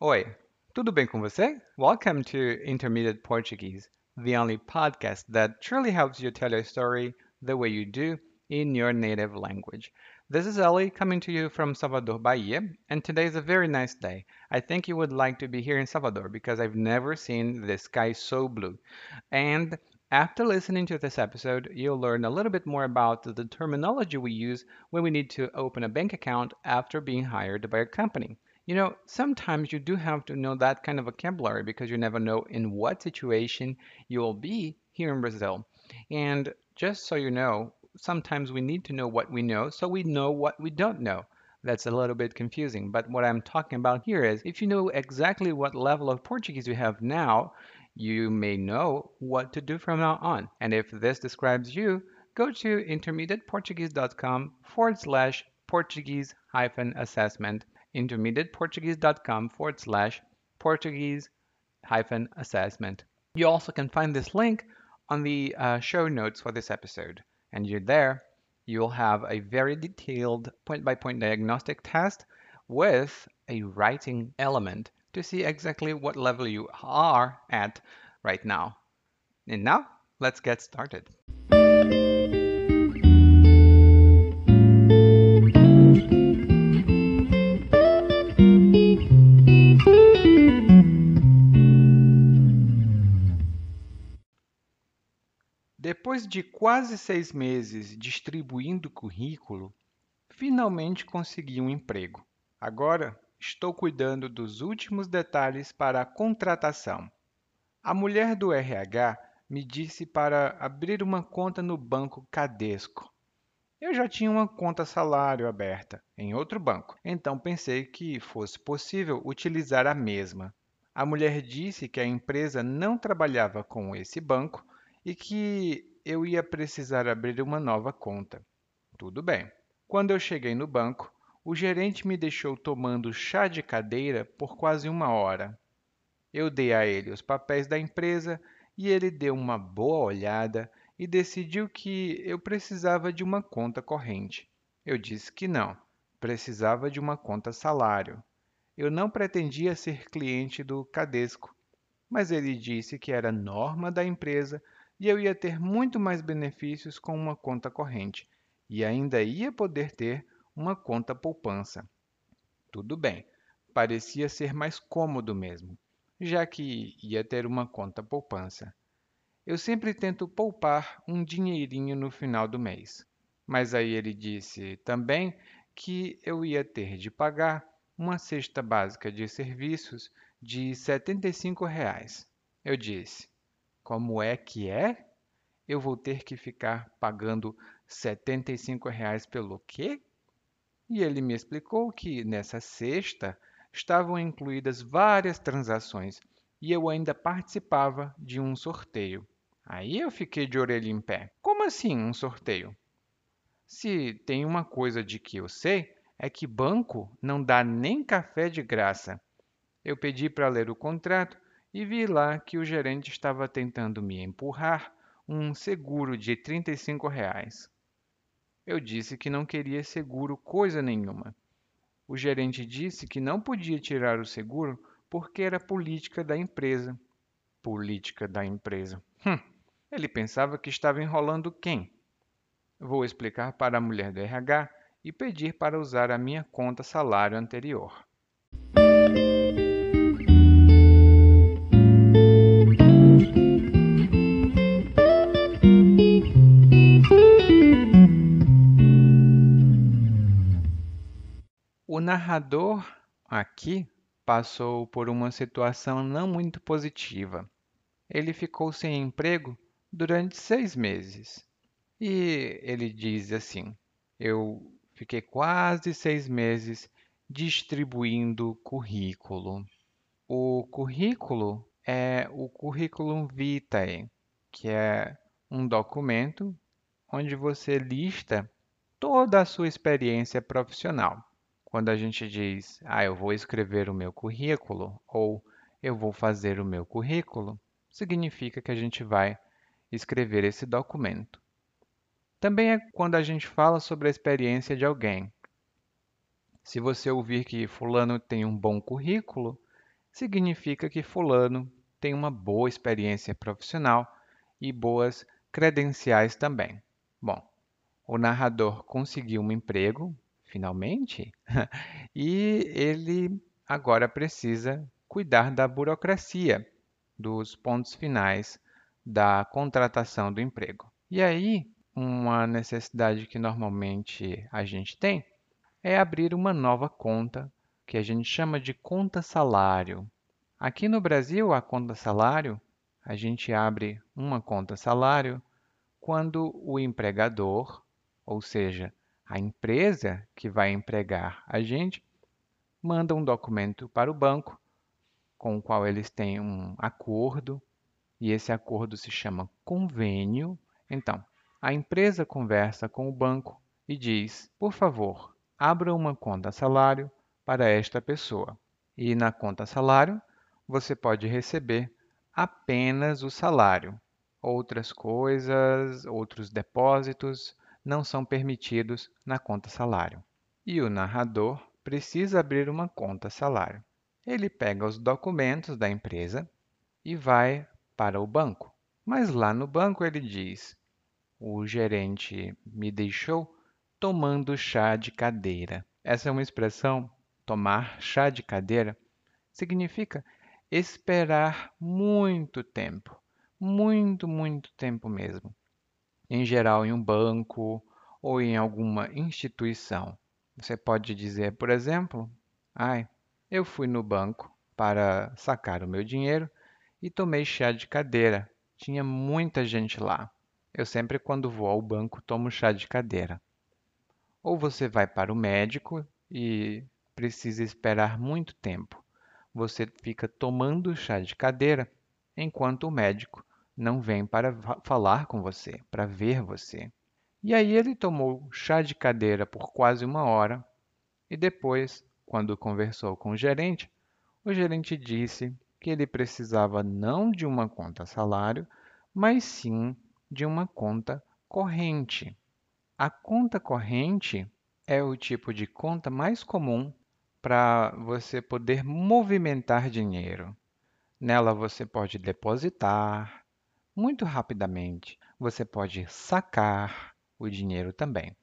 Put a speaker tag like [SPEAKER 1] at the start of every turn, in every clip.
[SPEAKER 1] Oi, tudo bem com você? Welcome to Intermediate Portuguese, the only podcast that truly helps you tell your story the way you do in your native language. This is Ellie coming to you from Salvador, Bahia, and today is a very nice day. I think you would like to be here in Salvador because I've never seen the sky so blue. And after listening to this episode, you'll learn a little bit more about the terminology we use when we need to open a bank account after being hired by a company. You know, sometimes you do have to know that kind of vocabulary because you never know in what situation you will be here in Brazil. And just so you know, sometimes we need to know what we know so we know what we don't know. That's a little bit confusing, but what I'm talking about here is if you know exactly what level of Portuguese you have now, you may know what to do from now on. And if this describes you, go to intermediateportuguese.com forward slash Portuguese hyphen assessment, intermediateportuguese.com forward slash Portuguese hyphen assessment. You also can find this link on the uh, show notes for this episode. And you're there, you'll have a very detailed point by point diagnostic test with a writing element to see exactly what level you are at right now. And now, let's get started. Depois de quase seis meses distribuindo currículo, finalmente consegui um emprego. Agora estou cuidando dos últimos detalhes para a contratação. A mulher do RH me disse para abrir uma conta no banco Cadesco. Eu já tinha uma conta salário aberta em outro banco, então pensei que fosse possível utilizar a mesma. A mulher disse que a empresa não trabalhava com esse banco e que eu ia precisar abrir uma nova conta. Tudo bem. Quando eu cheguei no banco, o gerente me deixou tomando chá de cadeira por quase uma hora. Eu dei a ele os papéis da empresa e ele deu uma boa olhada e decidiu que eu precisava de uma conta corrente. Eu disse que não, precisava de uma conta salário. Eu não pretendia ser cliente do Cadesco, mas ele disse que era norma da empresa e eu ia ter muito mais benefícios com uma conta corrente e ainda ia poder ter uma conta poupança. Tudo bem, parecia ser mais cômodo mesmo, já que ia ter uma conta poupança. Eu sempre tento poupar um dinheirinho no final do mês. Mas aí ele disse também que eu ia ter de pagar uma cesta básica de serviços de 75 reais. Eu disse: Como é que é? Eu vou ter que ficar pagando 75 reais pelo quê? E ele me explicou que nessa cesta estavam incluídas várias transações e eu ainda participava de um sorteio. Aí eu fiquei de orelha em pé. Como assim um sorteio? Se tem uma coisa de que eu sei, é que banco não dá nem café de graça. Eu pedi para ler o contrato e vi lá que o gerente estava tentando me empurrar um seguro de 35 reais. Eu disse que não queria seguro coisa nenhuma. O gerente disse que não podia tirar o seguro porque era política da empresa. Política da empresa. Hum, ele pensava que estava enrolando quem? Vou explicar para a mulher do RH e pedir para usar a minha conta salário anterior. Narrador aqui passou por uma situação não muito positiva. Ele ficou sem emprego durante seis meses. E ele diz assim: Eu fiquei quase seis meses distribuindo currículo. O currículo é o curriculum vitae, que é um documento onde você lista toda a sua experiência profissional. Quando a gente diz, ah, eu vou escrever o meu currículo ou eu vou fazer o meu currículo, significa que a gente vai escrever esse documento. Também é quando a gente fala sobre a experiência de alguém. Se você ouvir que fulano tem um bom currículo, significa que Fulano tem uma boa experiência profissional e boas credenciais também. Bom, o narrador conseguiu um emprego, finalmente, e ele agora precisa cuidar da burocracia, dos pontos finais da contratação do emprego. E aí, uma necessidade que normalmente a gente tem é abrir uma nova conta, que a gente chama de conta salário. Aqui no Brasil, a conta salário, a gente abre uma conta salário quando o empregador, ou seja, a empresa que vai empregar a gente, manda um documento para o banco com o qual eles têm um acordo, e esse acordo se chama convênio. Então, a empresa conversa com o banco e diz: por favor, abra uma conta salário para esta pessoa. E na conta salário, você pode receber apenas o salário. Outras coisas, outros depósitos não são permitidos na conta salário. E o narrador precisa abrir uma conta salário. Ele pega os documentos da empresa e vai para o banco. Mas lá no banco ele diz: O gerente me deixou tomando chá de cadeira. Essa é uma expressão, tomar chá de cadeira, significa esperar muito tempo, muito, muito tempo mesmo. Em geral, em um banco ou em alguma instituição. Você pode dizer, por exemplo, ai, eu fui no banco para sacar o meu dinheiro e tomei chá de cadeira. Tinha muita gente lá. Eu sempre, quando vou ao banco, tomo chá de cadeira. Ou você vai para o médico e precisa esperar muito tempo. Você fica tomando chá de cadeira enquanto o médico não vem para falar com você, para ver você. E aí ele tomou chá de cadeira por quase uma hora e depois quando conversou com o gerente, o gerente disse que ele precisava não de uma conta salário, mas sim de uma conta corrente. A conta corrente é o tipo de conta mais comum para você poder movimentar dinheiro. Nela você pode depositar muito rapidamente, você pode sacar o dinheiro também.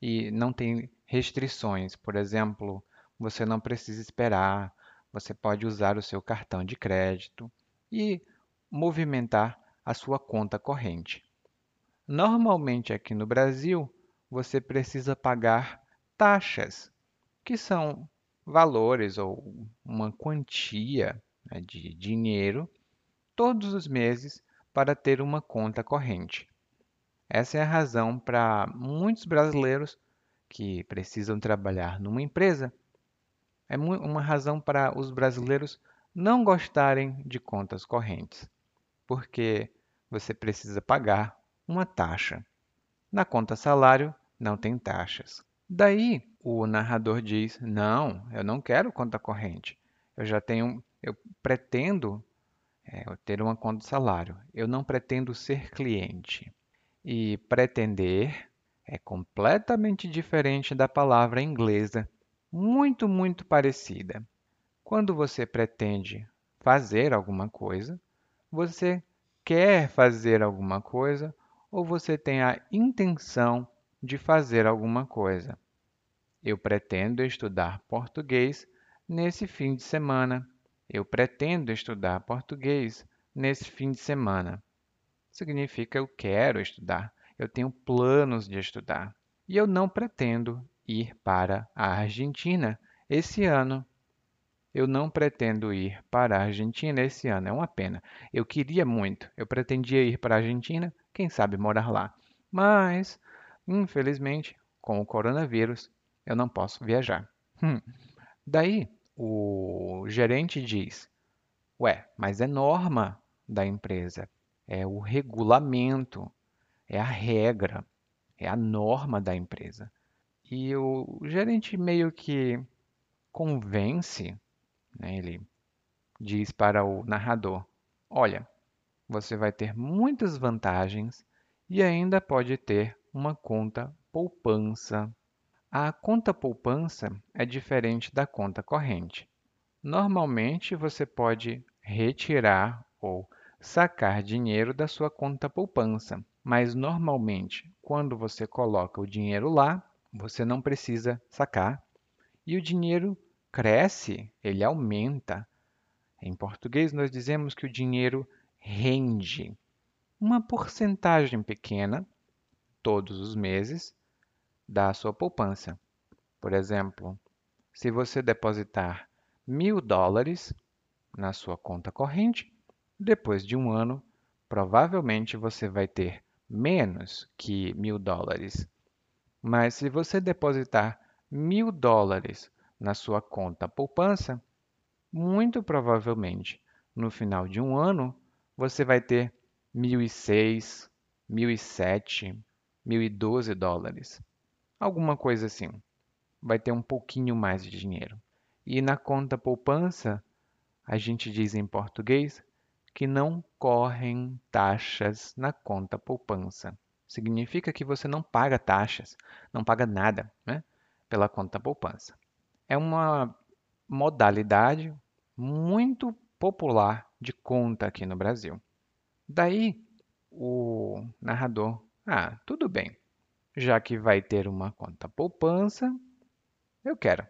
[SPEAKER 1] E não tem restrições, por exemplo, você não precisa esperar, você pode usar o seu cartão de crédito e movimentar a sua conta corrente. Normalmente aqui no Brasil, você precisa pagar taxas, que são valores ou uma quantia né, de dinheiro todos os meses para ter uma conta corrente. Essa é a razão para muitos brasileiros que precisam trabalhar numa empresa é uma razão para os brasileiros não gostarem de contas correntes, porque você precisa pagar uma taxa. Na conta salário, não tem taxas. Daí, o narrador diz: Não, eu não quero conta corrente. Eu já tenho, eu pretendo é, ter uma conta salário. Eu não pretendo ser cliente. E pretender é completamente diferente da palavra inglesa muito, muito parecida. Quando você pretende fazer alguma coisa, você quer fazer alguma coisa ou você tem a intenção de fazer alguma coisa. Eu pretendo estudar português nesse fim de semana. Eu pretendo estudar português nesse fim de semana. Significa eu quero estudar, eu tenho planos de estudar. E eu não pretendo ir para a Argentina esse ano. Eu não pretendo ir para a Argentina esse ano, é uma pena. Eu queria muito, eu pretendia ir para a Argentina, quem sabe morar lá. Mas, infelizmente, com o coronavírus, eu não posso viajar. Hum. Daí, o gerente diz: Ué, mas é norma da empresa, é o regulamento, é a regra, é a norma da empresa. E o gerente meio que convence, né, ele diz para o narrador: Olha, você vai ter muitas vantagens e ainda pode ter uma conta poupança. A conta poupança é diferente da conta corrente. Normalmente você pode retirar ou sacar dinheiro da sua conta poupança, mas normalmente quando você coloca o dinheiro lá, você não precisa sacar e o dinheiro cresce, ele aumenta. Em português, nós dizemos que o dinheiro rende uma porcentagem pequena todos os meses da sua poupança. Por exemplo, se você depositar mil dólares na sua conta corrente, depois de um ano, provavelmente você vai ter menos que mil dólares. Mas se você depositar mil dólares na sua conta poupança, muito provavelmente no final de um ano você vai ter 1.006, 1.007, 1.012 dólares. Alguma coisa assim. Vai ter um pouquinho mais de dinheiro. E na conta poupança, a gente diz em português que não correm taxas na conta poupança. Significa que você não paga taxas, não paga nada né, pela conta poupança. É uma modalidade muito popular de conta aqui no Brasil. Daí o narrador, ah, tudo bem, já que vai ter uma conta poupança, eu quero.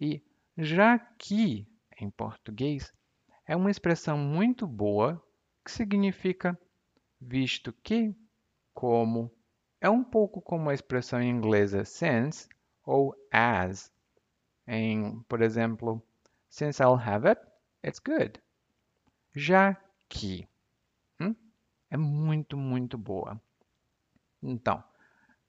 [SPEAKER 1] E já que em português é uma expressão muito boa que significa visto que, como. É um pouco como a expressão inglesa since ou as. Em, por exemplo, since I'll have it, it's good. Já que. Hum? É muito, muito boa. Então,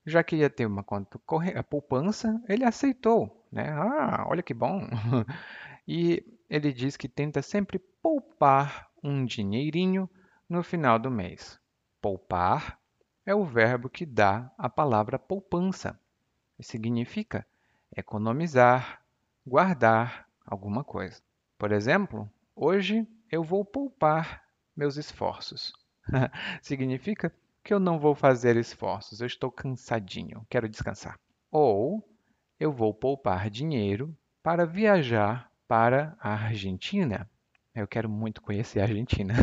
[SPEAKER 1] já que ia ter uma conta a poupança, ele aceitou, né? Ah, olha que bom. e ele diz que tenta sempre poupar um dinheirinho no final do mês. Poupar é o verbo que dá a palavra poupança. Significa economizar, guardar alguma coisa. Por exemplo, hoje eu vou poupar meus esforços. Significa que eu não vou fazer esforços, eu estou cansadinho, quero descansar. Ou eu vou poupar dinheiro para viajar para a Argentina. Eu quero muito conhecer a Argentina.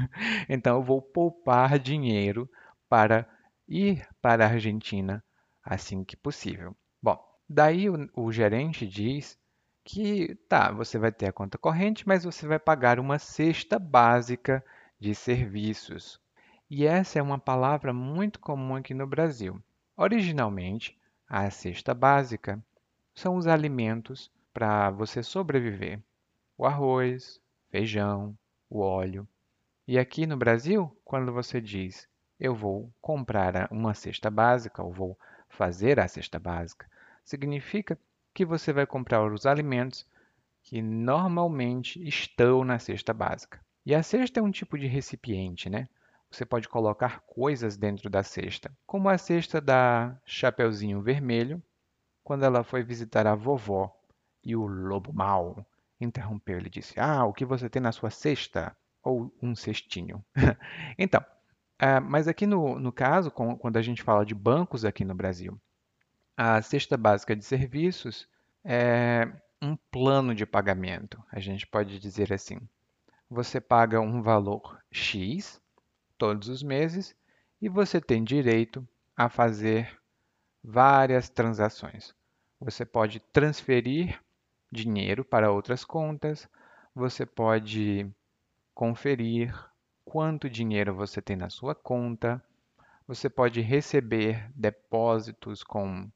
[SPEAKER 1] então eu vou poupar dinheiro para ir para a Argentina assim que possível. Bom, daí o, o gerente diz que tá, você vai ter a conta corrente, mas você vai pagar uma cesta básica de serviços. E essa é uma palavra muito comum aqui no Brasil. Originalmente, a cesta básica são os alimentos para você sobreviver. O arroz, feijão, o óleo. E aqui no Brasil, quando você diz eu vou comprar uma cesta básica ou vou fazer a cesta básica, significa que você vai comprar os alimentos que normalmente estão na cesta básica. E a cesta é um tipo de recipiente, né? Você pode colocar coisas dentro da cesta, como a cesta da Chapeuzinho Vermelho, quando ela foi visitar a vovó e o lobo mau interrompeu. Ele disse: Ah, o que você tem na sua cesta? Ou um cestinho. então, uh, mas aqui no, no caso, com, quando a gente fala de bancos aqui no Brasil, a cesta básica de serviços é um plano de pagamento. A gente pode dizer assim: você paga um valor X todos os meses e você tem direito a fazer várias transações. Você pode transferir dinheiro para outras contas, você pode conferir quanto dinheiro você tem na sua conta, você pode receber depósitos com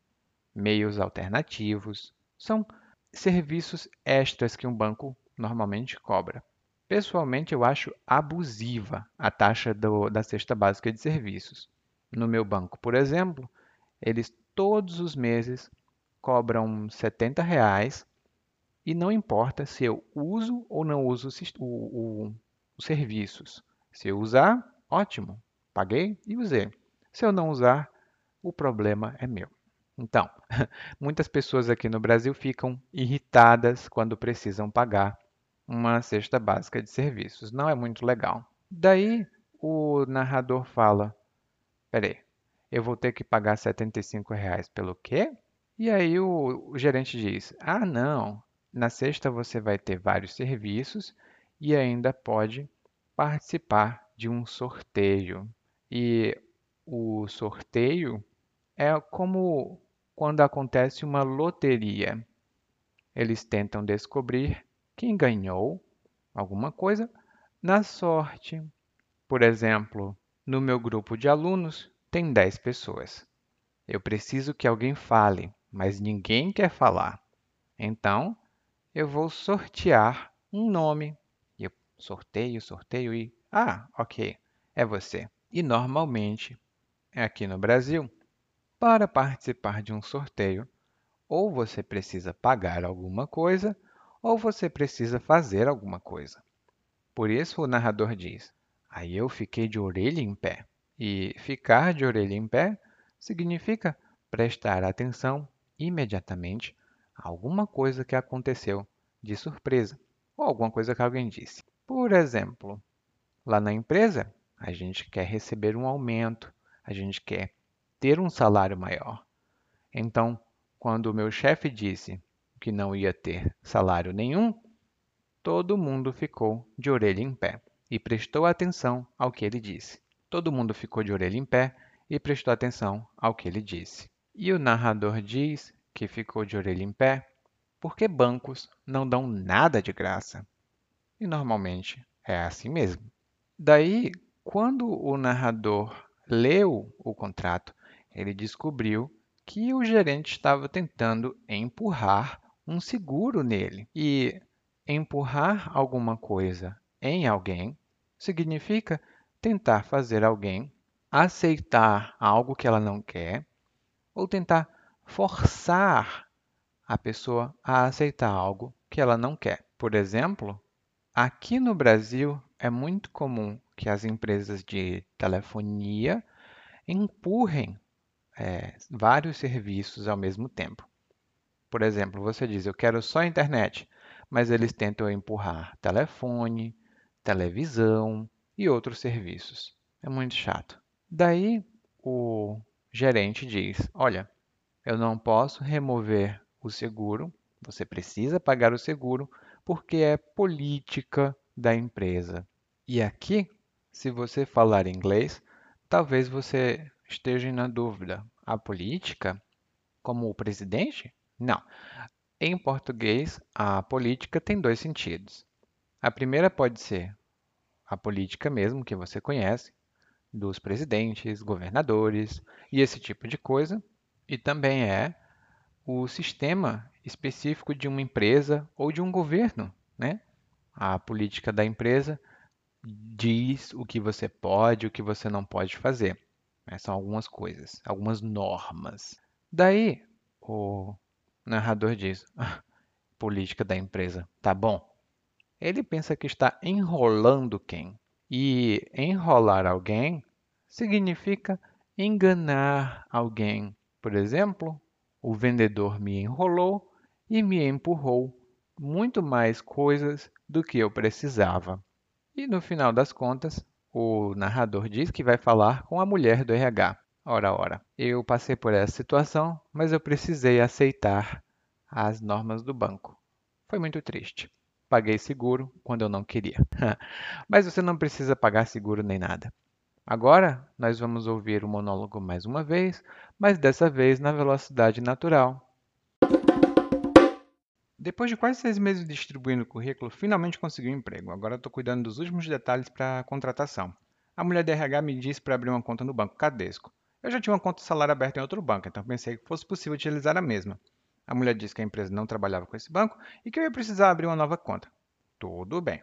[SPEAKER 1] meios alternativos. São serviços extras que um banco normalmente cobra. Pessoalmente, eu acho abusiva a taxa do, da cesta básica de serviços. No meu banco, por exemplo, eles todos os meses cobram 70 reais e não importa se eu uso ou não uso o, o, os serviços. Se eu usar, ótimo, paguei e usei. Se eu não usar, o problema é meu. Então, muitas pessoas aqui no Brasil ficam irritadas quando precisam pagar uma cesta básica de serviços. Não é muito legal. Daí o narrador fala: peraí, eu vou ter que pagar 75 reais pelo quê? E aí o, o gerente diz: ah, não, Na sexta, você vai ter vários serviços e ainda pode participar de um sorteio. E o sorteio é como quando acontece uma loteria. Eles tentam descobrir quem ganhou alguma coisa na sorte. Por exemplo, no meu grupo de alunos tem 10 pessoas. Eu preciso que alguém fale, mas ninguém quer falar. Então, eu vou sortear um nome. Eu sorteio, sorteio e. Ah, ok, é você. E normalmente, aqui no Brasil, para participar de um sorteio, ou você precisa pagar alguma coisa, ou você precisa fazer alguma coisa. Por isso o narrador diz: Aí eu fiquei de orelha em pé. E ficar de orelha em pé significa prestar atenção imediatamente a alguma coisa que aconteceu de surpresa ou alguma coisa que alguém disse. Por exemplo, lá na empresa, a gente quer receber um aumento, a gente quer ter um salário maior. Então, quando o meu chefe disse que não ia ter salário nenhum, todo mundo ficou de orelha em pé e prestou atenção ao que ele disse. Todo mundo ficou de orelha em pé e prestou atenção ao que ele disse. E o narrador diz que ficou de orelha em pé porque bancos não dão nada de graça. E normalmente é assim mesmo. Daí, quando o narrador leu o contrato, ele descobriu que o gerente estava tentando empurrar um seguro nele. E empurrar alguma coisa em alguém significa tentar fazer alguém aceitar algo que ela não quer ou tentar forçar a pessoa a aceitar algo que ela não quer. Por exemplo, aqui no Brasil é muito comum que as empresas de telefonia empurrem é, vários serviços ao mesmo tempo. Por exemplo, você diz, eu quero só internet, mas eles tentam empurrar telefone, televisão e outros serviços. É muito chato. Daí o gerente diz: Olha, eu não posso remover o seguro, você precisa pagar o seguro porque é política da empresa. E aqui, se você falar inglês, talvez você esteja na dúvida: a política, como o presidente? Não. Em português, a política tem dois sentidos. A primeira pode ser a política mesmo, que você conhece, dos presidentes, governadores e esse tipo de coisa, e também é o sistema específico de uma empresa ou de um governo, né? A política da empresa diz o que você pode, o que você não pode fazer. Né? São algumas coisas, algumas normas. Daí, o narrador diz: ah, política da empresa, tá bom. Ele pensa que está enrolando quem? E enrolar alguém significa enganar alguém. Por exemplo, o vendedor me enrolou e me empurrou muito mais coisas do que eu precisava. E no final das contas, o narrador diz que vai falar com a mulher do RH. Ora, ora, eu passei por essa situação, mas eu precisei aceitar as normas do banco. Foi muito triste paguei seguro quando eu não queria. Mas você não precisa pagar seguro nem nada. Agora, nós vamos ouvir o monólogo mais uma vez, mas dessa vez na velocidade natural. Depois de quase seis meses distribuindo o currículo, finalmente consegui um emprego. Agora estou cuidando dos últimos detalhes para a contratação. A mulher da RH me disse para abrir uma conta no banco Cadesco. Eu já tinha uma conta salário aberta em outro banco, então pensei que fosse possível utilizar a mesma. A mulher disse que a empresa não trabalhava com esse banco e que eu ia precisar abrir uma nova conta. Tudo bem.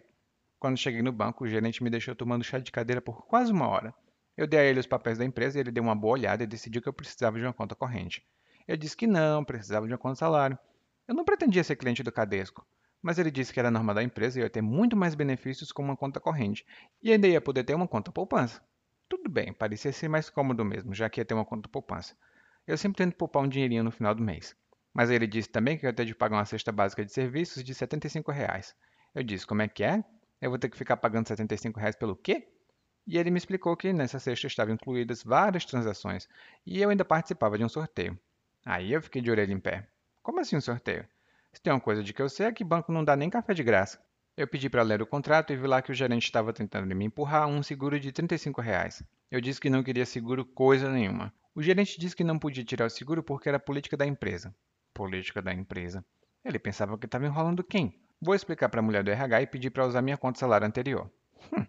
[SPEAKER 1] Quando cheguei no banco, o gerente me deixou tomando chá de cadeira por quase uma hora. Eu dei a ele os papéis da empresa e ele deu uma boa olhada e decidiu que eu precisava de uma conta corrente. Eu disse que não, precisava de uma conta salário. Eu não pretendia ser cliente do Cadesco, mas ele disse que era norma da empresa e eu ia ter muito mais benefícios com uma conta corrente e ainda ia poder ter uma conta poupança. Tudo bem, parecia ser mais cômodo mesmo, já que ia ter uma conta poupança. Eu sempre tento poupar um dinheirinho no final do mês. Mas ele disse também que eu ia ter de pagar uma cesta básica de serviços de 75 reais. Eu disse, como é que é? Eu vou ter que ficar pagando 75 reais pelo quê? E ele me explicou que nessa cesta estavam incluídas várias transações e eu ainda participava de um sorteio. Aí eu fiquei de orelha em pé. Como assim um sorteio? Se tem uma coisa de que eu sei é que banco não dá nem café de graça. Eu pedi para ler o contrato e vi lá que o gerente estava tentando me empurrar um seguro de 35 reais. Eu disse que não queria seguro coisa nenhuma. O gerente disse que não podia tirar o seguro porque era política da empresa. Política da empresa. Ele pensava que estava enrolando quem? Vou explicar para a mulher do RH e pedir para usar minha conta salário anterior. Hum.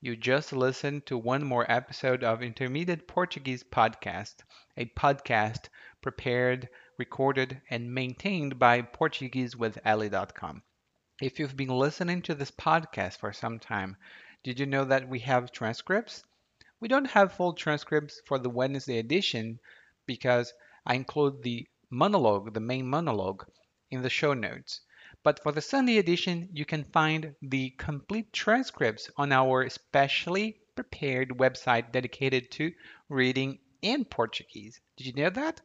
[SPEAKER 1] You just listened to one more episode of Intermediate Portuguese Podcast, a podcast prepared recorded, and maintained by PortugueseWithEllie.com. If you've been listening to this podcast for some time, did you know that we have transcripts? We don't have full transcripts for the Wednesday edition because I include the monologue, the main monologue, in the show notes. But for the Sunday edition, you can find the complete transcripts on our specially prepared website dedicated to reading in Portuguese. Did you know that?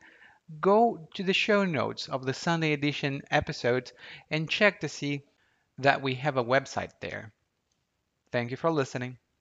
[SPEAKER 1] Go to the show notes of the Sunday edition episode and check to see that we have a website there. Thank you for listening.